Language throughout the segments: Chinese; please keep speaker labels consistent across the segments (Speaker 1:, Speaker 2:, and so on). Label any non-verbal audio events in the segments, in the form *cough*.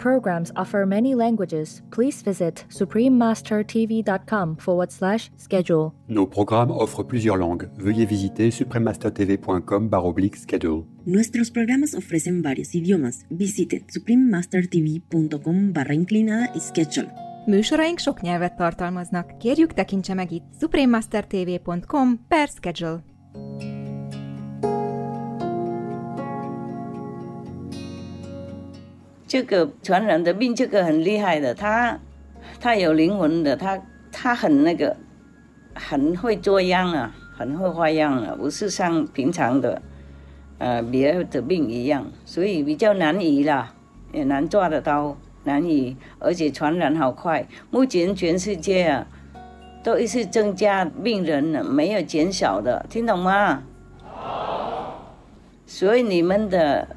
Speaker 1: Programs offer many languages. Please visit suprememastertv.com forward slash schedule.
Speaker 2: Nos programmes offrent plusieurs langues. Veuillez visiter suprememastertv.com oblique schedule.
Speaker 3: Nuestros programas ofrecen varios idiomas. Visite suprememastertv.com barra inclinada schedule.
Speaker 4: Műsoraink sok nyelvet tartalmaznak. Kérjük tekintse meg itt suprememastertv.com per schedule.
Speaker 5: 这个传染的病，这个很厉害的，他他有灵魂的，他他很那个，很会做样啊，很会花样啊，不是像平常的呃别的病一样，所以比较难医啦，也难抓得到，难以，而且传染好快。目前全世界啊，都一直增加病人呢，没有减少的，听懂吗？所以你们的。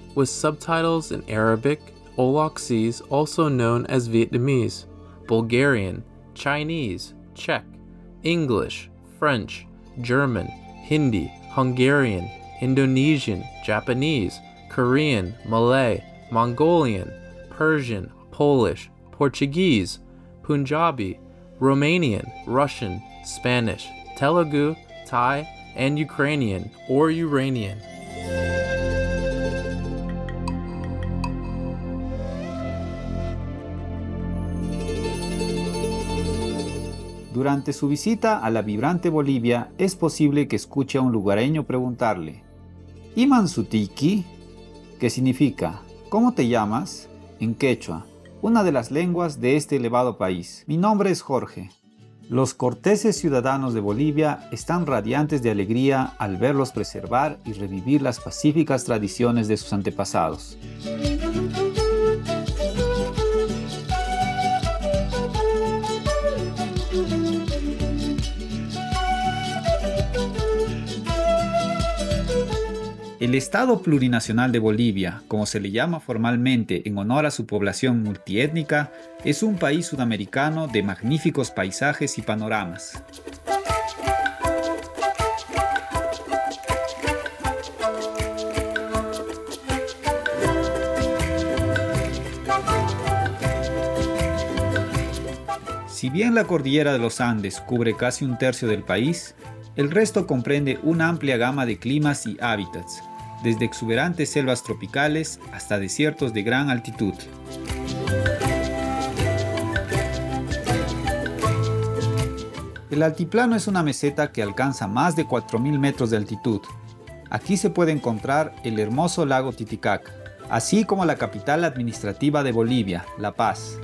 Speaker 6: with subtitles in Arabic, Olaxese, also known as Vietnamese, Bulgarian, Chinese, Czech, English, French, German, Hindi, Hungarian, Indonesian, Japanese, Korean, Malay, Mongolian, Persian, Polish, Portuguese, Punjabi, Romanian, Russian, Spanish, Telugu, Thai, and Ukrainian or Uranian.
Speaker 7: Durante su visita a la vibrante Bolivia es posible que escuche a un lugareño preguntarle, Iman Sutiki, que significa ¿Cómo te llamas? en quechua, una de las lenguas de este elevado país. Mi nombre es Jorge. Los corteses ciudadanos de Bolivia están radiantes de alegría al verlos preservar y revivir las pacíficas tradiciones de sus antepasados. El Estado Plurinacional de Bolivia, como se le llama formalmente en honor a su población multiétnica, es un país sudamericano de magníficos paisajes y panoramas. Si bien la cordillera de los Andes cubre casi un tercio del país, el resto comprende una amplia gama de climas y hábitats, desde exuberantes selvas tropicales hasta desiertos de gran altitud. El altiplano es una meseta que alcanza más de 4.000 metros de altitud. Aquí se puede encontrar el hermoso lago Titicaca, así como la capital administrativa de Bolivia, La Paz.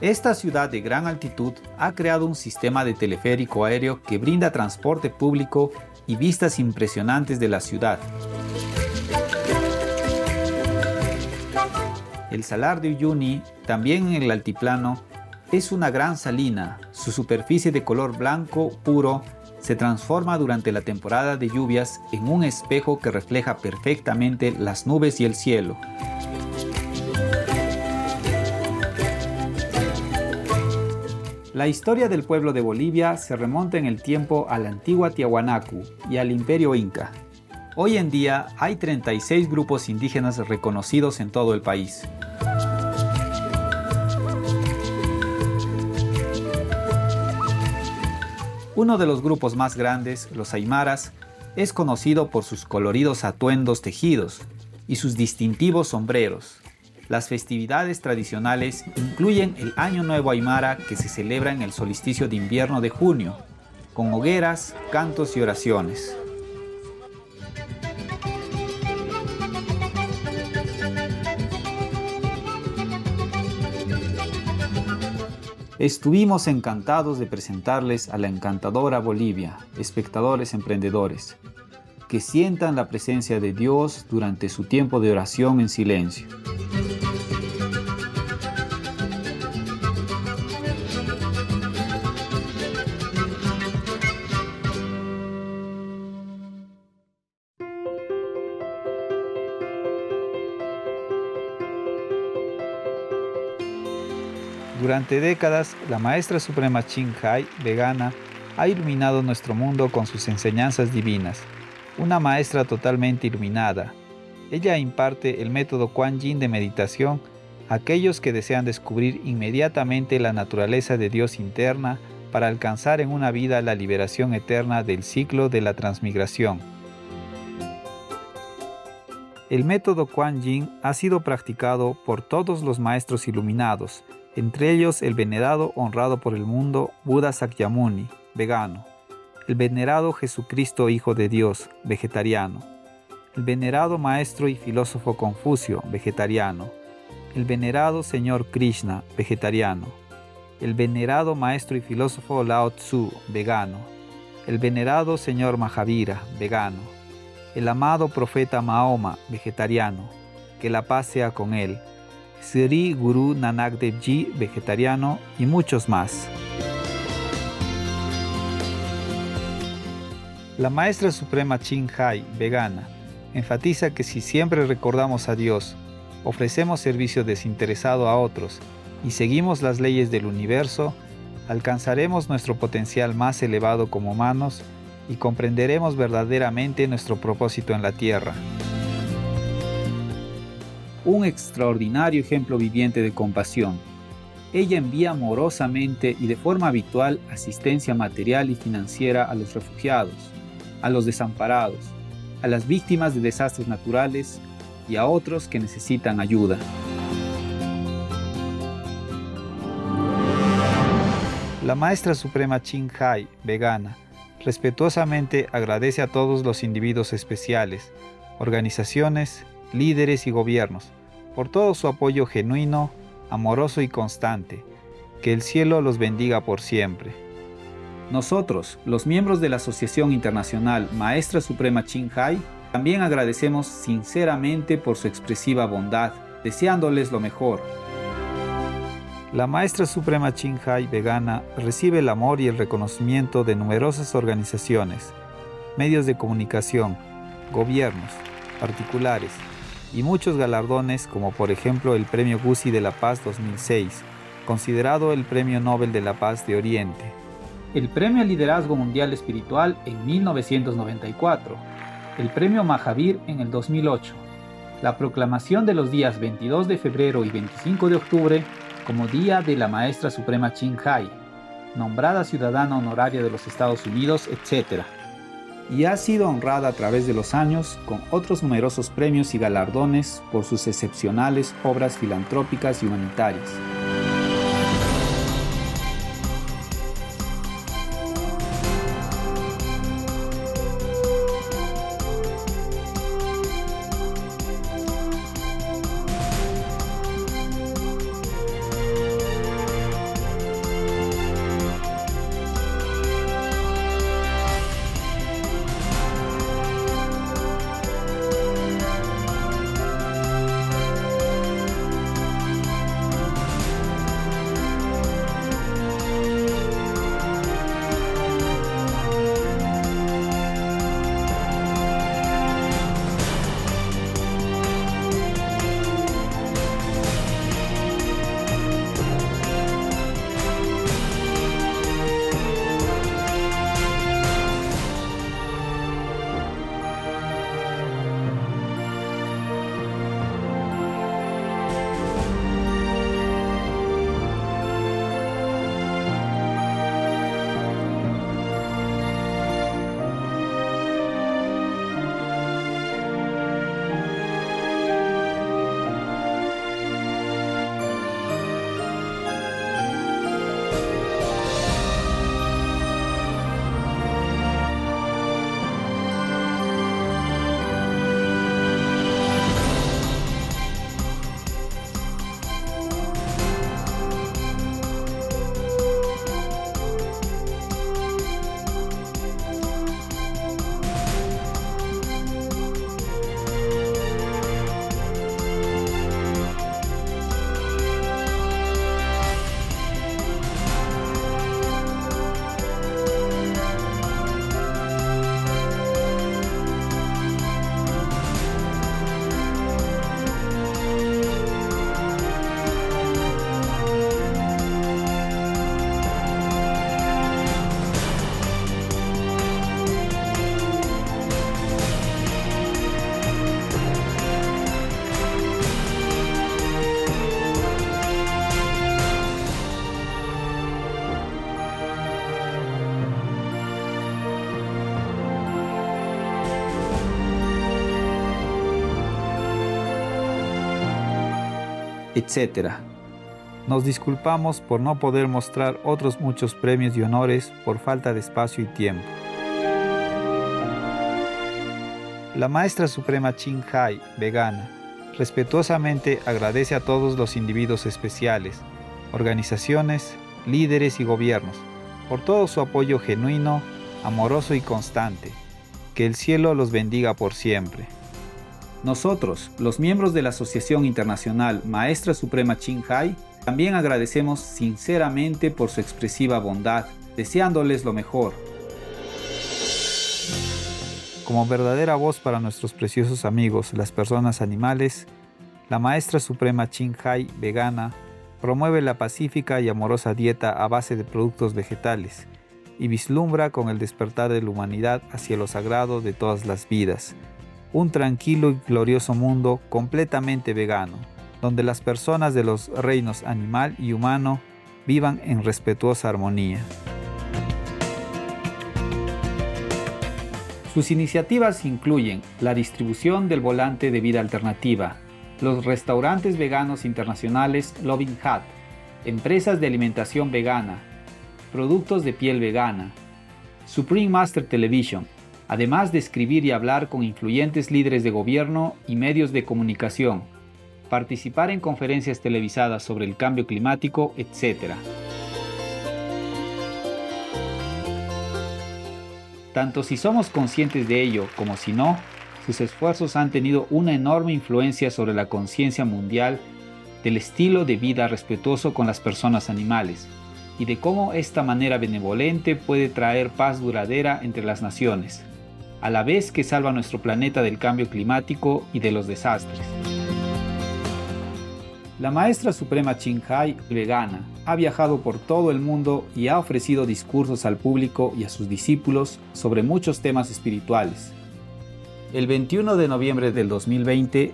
Speaker 7: Esta ciudad de gran altitud ha creado un sistema de teleférico aéreo que brinda transporte público y vistas impresionantes de la ciudad. El salar de Uyuni, también en el altiplano, es una gran salina. Su superficie de color blanco puro se transforma durante la temporada de lluvias en un espejo que refleja perfectamente las nubes y el cielo. La historia del pueblo de Bolivia se remonta en el tiempo a la antigua Tiahuanacu y al imperio inca. Hoy en día hay 36 grupos indígenas reconocidos en todo el país. Uno de los grupos más grandes, los aymaras, es conocido por sus coloridos atuendos tejidos y sus distintivos sombreros. Las festividades tradicionales incluyen el Año Nuevo Aymara que se celebra en el solsticio de invierno de junio, con hogueras, cantos y oraciones. Estuvimos encantados de presentarles a la encantadora Bolivia, espectadores emprendedores, que sientan la presencia de Dios durante su tiempo de oración en silencio. Durante décadas, la maestra suprema Ching Hai, vegana, ha iluminado nuestro mundo con sus enseñanzas divinas. Una maestra totalmente iluminada. Ella imparte el método Kuan Yin de meditación a aquellos que desean descubrir inmediatamente la naturaleza de Dios interna para alcanzar en una vida la liberación eterna del ciclo de la transmigración. El método Kuan Yin ha sido practicado por todos los maestros iluminados, entre ellos el venerado honrado por el mundo Buda Sakyamuni, vegano, el venerado Jesucristo Hijo de Dios, vegetariano, el venerado maestro y filósofo Confucio, vegetariano, el venerado Señor Krishna, vegetariano, el venerado maestro y filósofo Lao Tzu, vegano, el venerado Señor Mahavira, vegano, el amado profeta Mahoma, vegetariano, que la paz sea con él, Sri Guru Nanak Dev Ji, vegetariano, y muchos más. La maestra suprema Chin Hai, vegana, enfatiza que si siempre recordamos a Dios, ofrecemos servicio desinteresado a otros y seguimos las leyes del universo, alcanzaremos nuestro potencial más elevado como humanos y comprenderemos verdaderamente nuestro propósito en la Tierra un extraordinario ejemplo viviente de compasión. Ella envía amorosamente y de forma habitual asistencia material y financiera a los refugiados, a los desamparados, a las víctimas de desastres naturales y a otros que necesitan ayuda. La maestra suprema Ching Hai, vegana, respetuosamente agradece a todos los individuos especiales, organizaciones, líderes y gobiernos por todo su apoyo genuino, amoroso y constante. Que el cielo los bendiga por siempre. Nosotros, los miembros de la Asociación Internacional Maestra Suprema Ching Hai, también agradecemos sinceramente por su expresiva bondad, deseándoles lo mejor. La Maestra Suprema Ching Hai vegana recibe el amor y el reconocimiento de numerosas organizaciones, medios de comunicación, gobiernos, particulares, y muchos galardones como por ejemplo el Premio Guzzi de la Paz 2006, considerado el Premio Nobel de la Paz de Oriente, el Premio Liderazgo Mundial Espiritual en 1994, el Premio Mahavir en el 2008, la proclamación de los días 22 de febrero y 25 de octubre como Día de la Maestra Suprema Ching Hai, nombrada ciudadana honoraria de los Estados Unidos, etc y ha sido honrada a través de los años con otros numerosos premios y galardones por sus excepcionales obras filantrópicas y humanitarias. Etc. Nos disculpamos por no poder mostrar otros muchos premios y honores por falta de espacio y tiempo. La maestra suprema Chin Hai, vegana, respetuosamente agradece a todos los individuos especiales, organizaciones, líderes y gobiernos por todo su apoyo genuino, amoroso y constante. Que el cielo los bendiga por siempre. Nosotros, los miembros de la Asociación Internacional Maestra Suprema Chin Hai, también agradecemos sinceramente por su expresiva bondad, deseándoles lo mejor. Como verdadera voz para nuestros preciosos amigos, las personas animales, la Maestra Suprema Chin Hai vegana promueve la pacífica y amorosa dieta a base de productos vegetales y vislumbra con el despertar de la humanidad hacia lo sagrado de todas las vidas, un tranquilo y glorioso mundo completamente vegano, donde las personas de los reinos animal y humano vivan en respetuosa armonía. Sus iniciativas incluyen la distribución del volante de vida alternativa, los restaurantes veganos internacionales Loving Hut, empresas de alimentación vegana, productos de piel vegana, Supreme Master Television, además de escribir y hablar con influyentes líderes de gobierno y medios de comunicación, participar en conferencias televisadas sobre el cambio climático, etc. Tanto si somos conscientes de ello como si no, sus esfuerzos han tenido una enorme influencia sobre la conciencia mundial del estilo de vida respetuoso con las personas animales y de cómo esta manera benevolente puede traer paz duradera entre las naciones, a la vez que salva nuestro planeta del cambio climático y de los desastres. La maestra suprema Hai, vegana, ha viajado por todo el mundo y ha ofrecido discursos al público y a sus discípulos sobre muchos temas espirituales. El 21 de noviembre del 2020,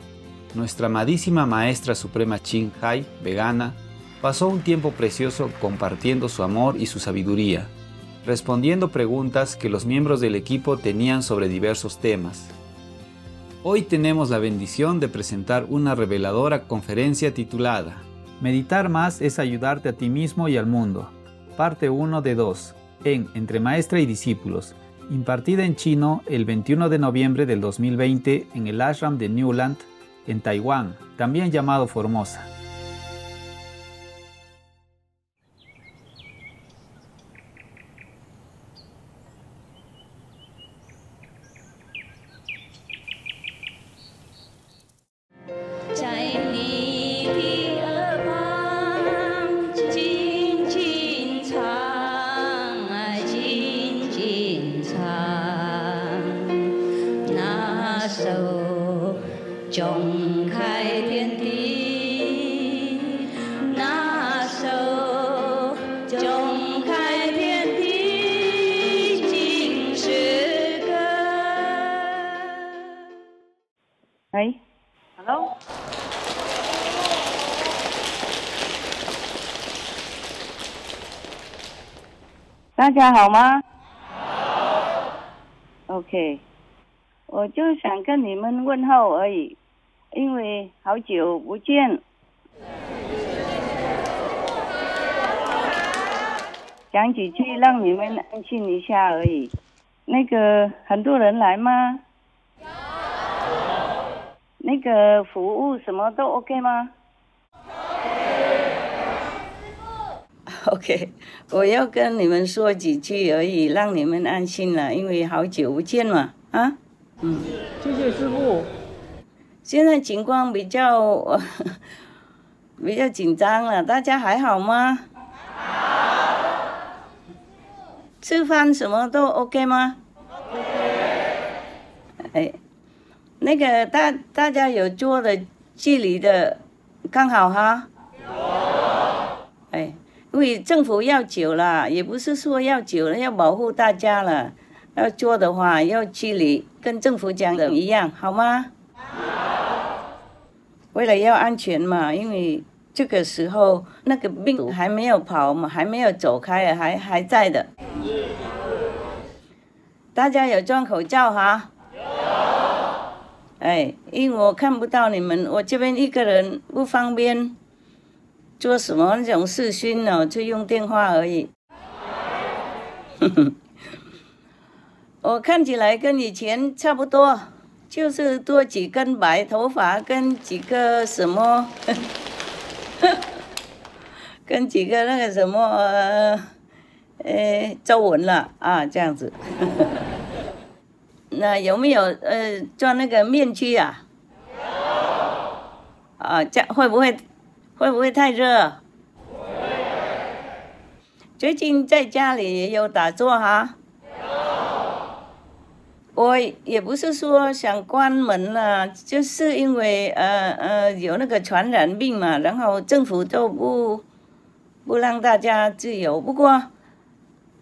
Speaker 7: nuestra amadísima maestra suprema Hai, vegana, pasó un tiempo precioso compartiendo su amor y su sabiduría, respondiendo preguntas que los miembros del equipo tenían sobre diversos temas. Hoy tenemos la bendición de presentar una reveladora conferencia titulada Meditar más es ayudarte a ti mismo y al mundo, parte 1 de 2, en Entre Maestra y Discípulos, impartida en chino el 21 de noviembre del 2020 en el ashram de Newland, en Taiwán, también llamado Formosa.
Speaker 8: 大家好吗？好。OK，我就想跟你们问候而已，因为好久不见。讲几句让你们安心一下而已。那个很多人来吗？那个服务什么都 OK 吗 *laughs*
Speaker 5: OK，我要跟你们说几句而已，让你们安心了，因为好久不见嘛，啊，
Speaker 8: 嗯，谢谢师傅。
Speaker 5: 现在情况比较 *laughs* 比较紧张了，大家还好吗？好。吃饭什么都 OK 吗？OK。哎。那个大大家有坐的距离的刚好哈，哎，因为政府要久了，也不是说要久了，要保护大家了，要做的话要距离跟政府讲的一样，好吗？为了要安全嘛，因为这个时候那个病还没有跑嘛，还没有走开，还还在的。大家有装口罩哈？哎，因为我看不到你们，我这边一个人不方便，做什么那种视讯呢？就用电话而已。*laughs* 我看起来跟以前差不多，就是多几根白头发，跟几个什么，*laughs* 跟几个那个什么，呃，皱纹了啊，这样子。*laughs* 那有没有呃做那个面具啊？啊，这样会不会会不会太热？最近在家里也有打坐哈。我也不是说想关门了，就是因为呃呃有那个传染病嘛，然后政府都不不让大家自由。不过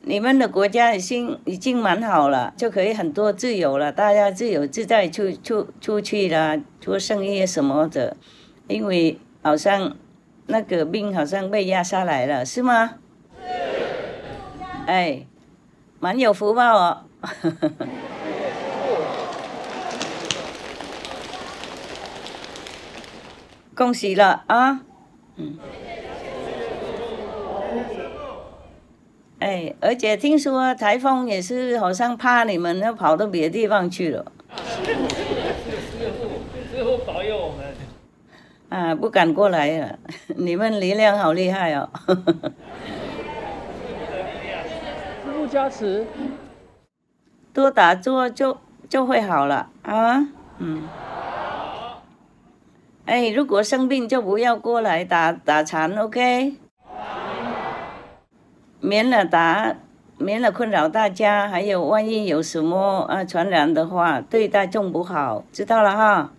Speaker 5: 你们的国家已经已经蛮好了，就可以很多自由了，大家自由自在出出出去了，做生意什么的。因为好像那个病好像被压下来了，是吗？是。哎，蛮有福报哦。*laughs* 恭喜了啊！嗯。哎，而且听说台风也是好像怕你们，要跑到别的地方去了。师傅保佑我们。啊，不敢过来了。*laughs* 你们力量好厉害哦。
Speaker 9: 师傅加持，
Speaker 5: 多打坐就就会好了啊。嗯。哎，如果生病就不要过来打打禅，OK？免了打，免了困扰大家，还有万一有什么啊传染的话，对大众不好，知道了哈？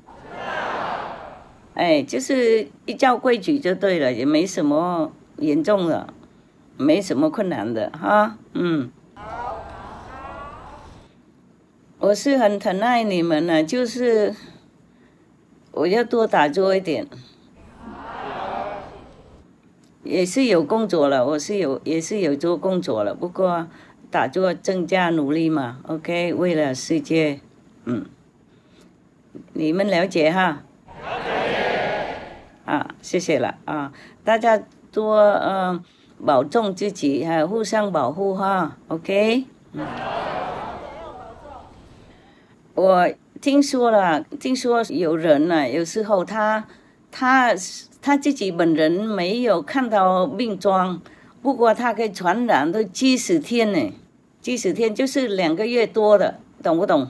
Speaker 5: 哎，就是一照规矩就对了，也没什么严重的，没什么困难的哈。嗯。我是很疼爱你们的，就是。我要多打坐一点，也是有工作了，我是有也是有做工作了，不过打坐增加努力嘛，OK，为了世界，嗯，你们了解哈？啊，谢谢了啊，大家多嗯保重自己，还有互相保护哈，OK，我。听说了，听说有人呢，有时候他，他他自己本人没有看到病状，不过他可以传染都七十天呢，七十天就是两个月多的，懂不懂？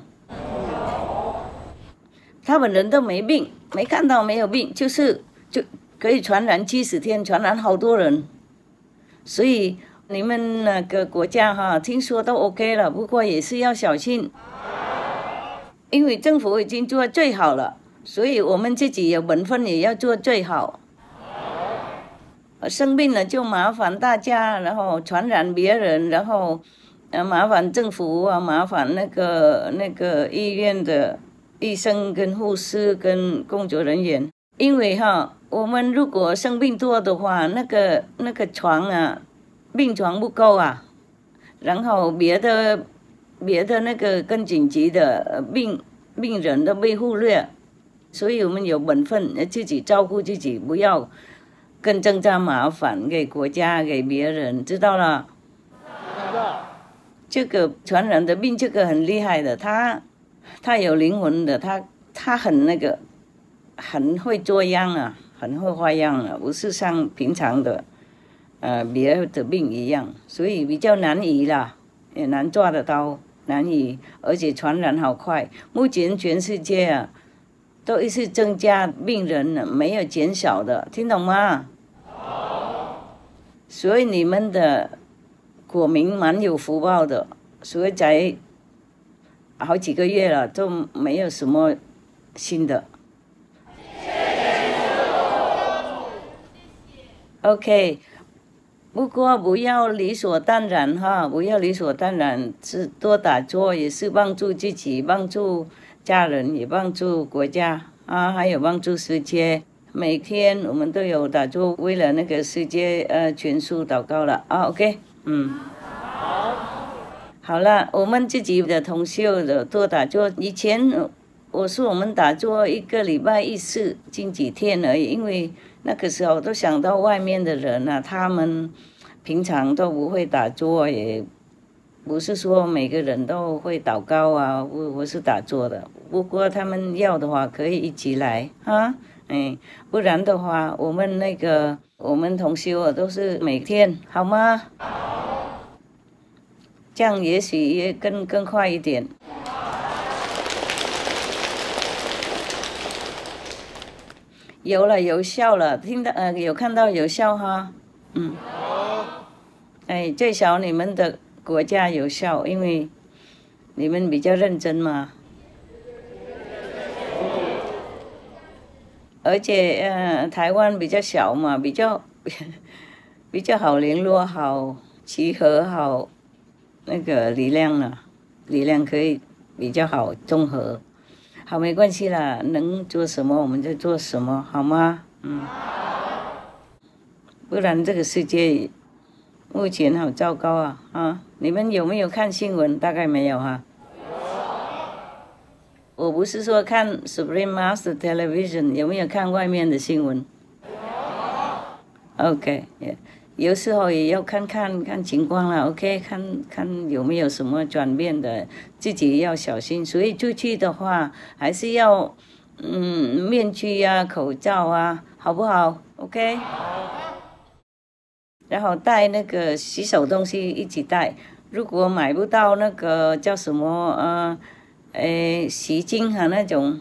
Speaker 5: 他本人都没病，没看到没有病，就是就可以传染七十天，传染好多人，所以你们那个国家哈，听说都 OK 了，不过也是要小心。因为政府已经做最好了，所以我们自己有本分也要做最好。生病了就麻烦大家，然后传染别人，然后呃麻烦政府啊，麻烦那个那个医院的医生跟护士跟工作人员。因为哈，我们如果生病多的话，那个那个床啊，病床不够啊，然后别的。别的那个更紧急的病病人都被忽略，所以我们有本分，自己照顾自己，不要更增加麻烦给国家给别人，知道了？这个传染的病，这个很厉害的，他他有灵魂的，他他很那个，很会做样啊，很会花样啊，不是像平常的呃别的病一样，所以比较难移啦，也难抓得到。难以，而且传染好快。目前全世界啊，都一直增加病人呢，没有减少的，听懂吗？所以你们的国民蛮有福报的，所以才好几个月了都没有什么新的。OK。不过不要理所当然哈，不要理所当然，是多打坐也是帮助自己，帮助家人，也帮助国家啊，还有帮助世界。每天我们都有打坐，为了那个世界呃全数祷告了啊。OK，嗯，好，好了，我们自己的同修的多打坐。以前我说我们打坐一个礼拜一次，近几天而已，因为那个时候都想到外面的人啊，他们平常都不会打坐，也不是说每个人都会祷告啊，我我是打坐的，不过他们要的话可以一起来啊，哎，不然的话，我们那个我们同修啊都是每天好吗？这样也许也更更快一点。有了，有效了，听到呃，有看到有效哈，嗯，哎，最少你们的国家有效，因为你们比较认真嘛，而且呃，台湾比较小嘛，比较 *laughs* 比较好联络，好集合，好那个力量了，力量可以比较好综合。好，没关系啦，能做什么我们就做什么，好吗？嗯。不然这个世界目前好糟糕啊！啊，你们有没有看新闻？大概没有哈。我不是说看 Supreme Master Television，有没有看外面的新闻？OK，有时候也要看看看情况了，OK，看看有没有什么转变的，自己要小心。所以出去的话，还是要嗯面具啊、口罩啊，好不好？OK。然后带那个洗手东西一起带。如果买不到那个叫什么呃，诶洗精啊那种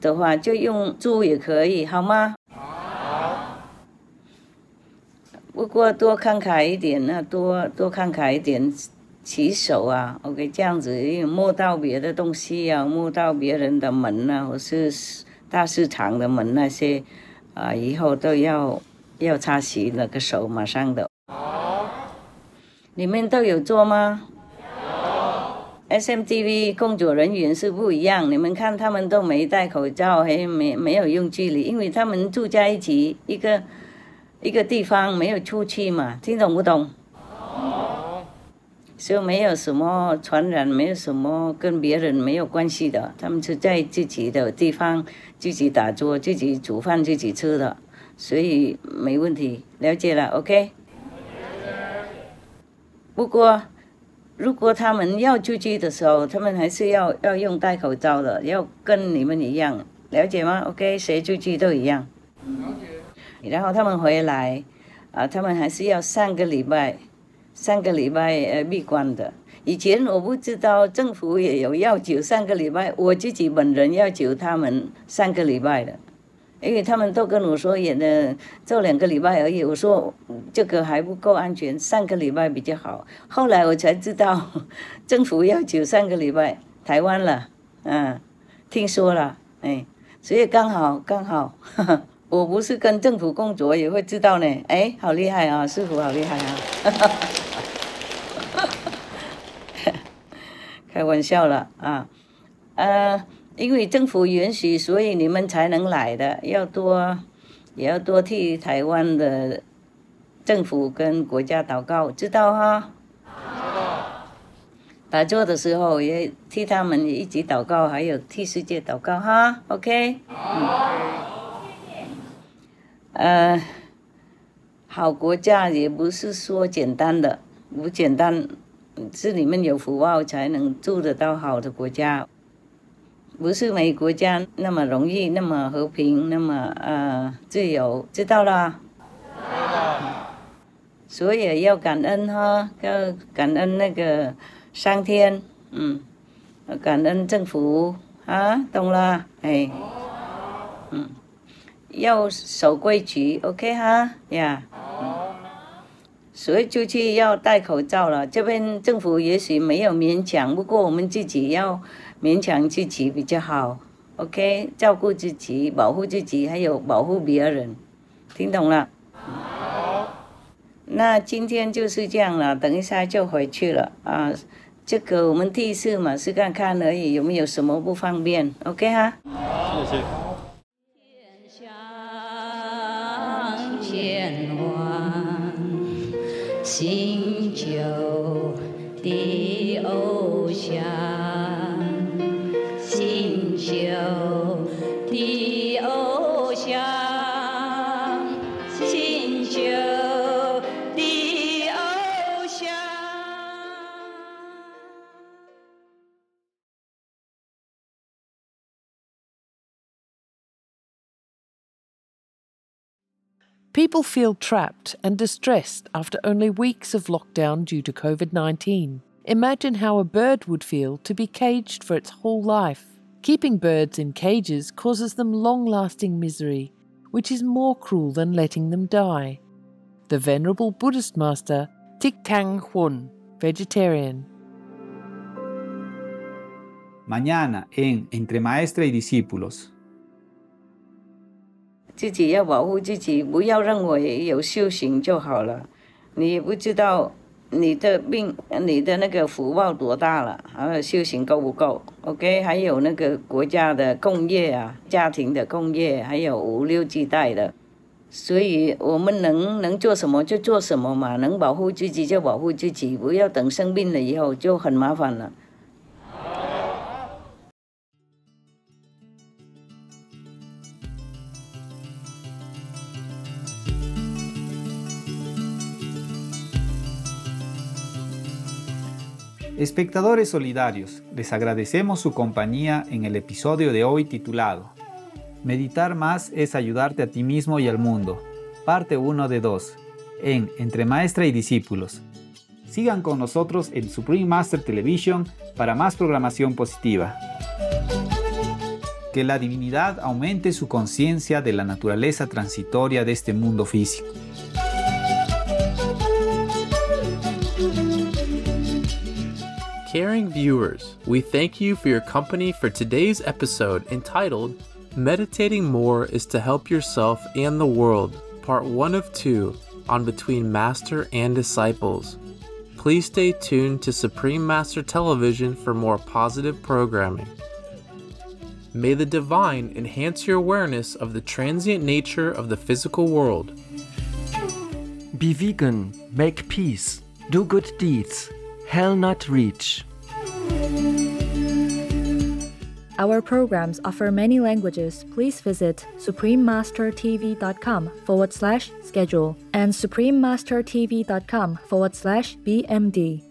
Speaker 5: 的话，就用猪也可以，好吗？不过多慷慨一点，那多多慷慨一点，洗手啊，OK，这样子，摸到别的东西啊，摸到别人的门啊，或是大市场的门那些，啊，以后都要要擦洗那个手，马上的。你们都有做吗？SMTV 工作人员是不一样，你们看他们都没戴口罩，还没没有用距离，因为他们住在一起，一个。一个地方没有出去嘛，听懂不懂？所以没有什么传染，没有什么跟别人没有关系的，他们是在自己的地方自己打坐、自己煮饭、自己吃的，所以没问题。了解了，OK。不过，如果他们要出去的时候，他们还是要要用戴口罩的，要跟你们一样，了解吗？OK，谁出去都一样。了解。然后他们回来，啊，他们还是要上个礼拜，上个礼拜呃闭关的。以前我不知道政府也有要求上个礼拜，我自己本人要求他们上个礼拜的，因为他们都跟我说演的做两个礼拜而已。我说这个还不够安全，上个礼拜比较好。后来我才知道，*laughs* 政府要求上个礼拜，台湾了，嗯，听说了，哎，所以刚好刚好。我不是跟政府工作也会知道呢，哎，好厉害啊，师傅好厉害啊，*laughs* 开玩笑了啊，呃，因为政府允许，所以你们才能来的，要多，也要多替台湾的政府跟国家祷告，知道哈？打坐的时候也替他们一起祷告，还有替世界祷告哈，OK？嗯。呃，好国家也不是说简单的，不简单，是你们有福报才能住得到好的国家，不是每国家那么容易，那么和平，那么呃自由，知道啦？所以要感恩哈，要感恩那个上天，嗯，感恩政府啊，懂了？哎，嗯。要守规矩，OK 哈呀。所以出去要戴口罩了。这边政府也许没有勉强，不过我们自己要勉强自己比较好，OK？照顾自己，保护自己，还有保护别人，听懂了？好那今天就是这样了，等一下就回去了啊。这个我们第一次嘛，是看看而已，有没有什么不方便？OK 哈？谢谢。星球的偶像，星球的。
Speaker 10: People feel trapped and distressed after only weeks of lockdown due to COVID 19. Imagine how a bird would feel to be caged for its whole life. Keeping birds in cages causes them long lasting misery, which is more cruel than letting them die. The Venerable Buddhist Master Thich Tang Hun, vegetarian.
Speaker 7: Mañana en Entre Maestra y Discípulos.
Speaker 5: 自己要保护自己，不要认为有修行就好了。你不知道你的命、你的那个福报多大了，还有修行够不够？OK，还有那个国家的共业啊，家庭的共业，还有五六七代的。所以我们能能做什么就做什么嘛，能保护自己就保护自己，不要等生病了以后就很麻烦了。
Speaker 7: Espectadores solidarios, les agradecemos su compañía en el episodio de hoy titulado Meditar más es ayudarte a ti mismo y al mundo, parte 1 de 2, en Entre Maestra y Discípulos. Sigan con nosotros en Supreme Master Television para más programación positiva. Que la divinidad aumente su conciencia de la naturaleza transitoria de este mundo físico.
Speaker 6: Caring viewers, we thank you for your company for today's episode entitled Meditating More is to Help Yourself and the World, Part 1 of 2 on Between Master and Disciples. Please stay tuned to Supreme Master Television for more positive programming. May the divine enhance your awareness of the transient nature of the physical world.
Speaker 11: Be vegan, make peace, do good deeds, hell not reach.
Speaker 1: Our programs offer many languages. Please visit suprememastertv.com forward slash schedule and suprememastertv.com forward slash BMD.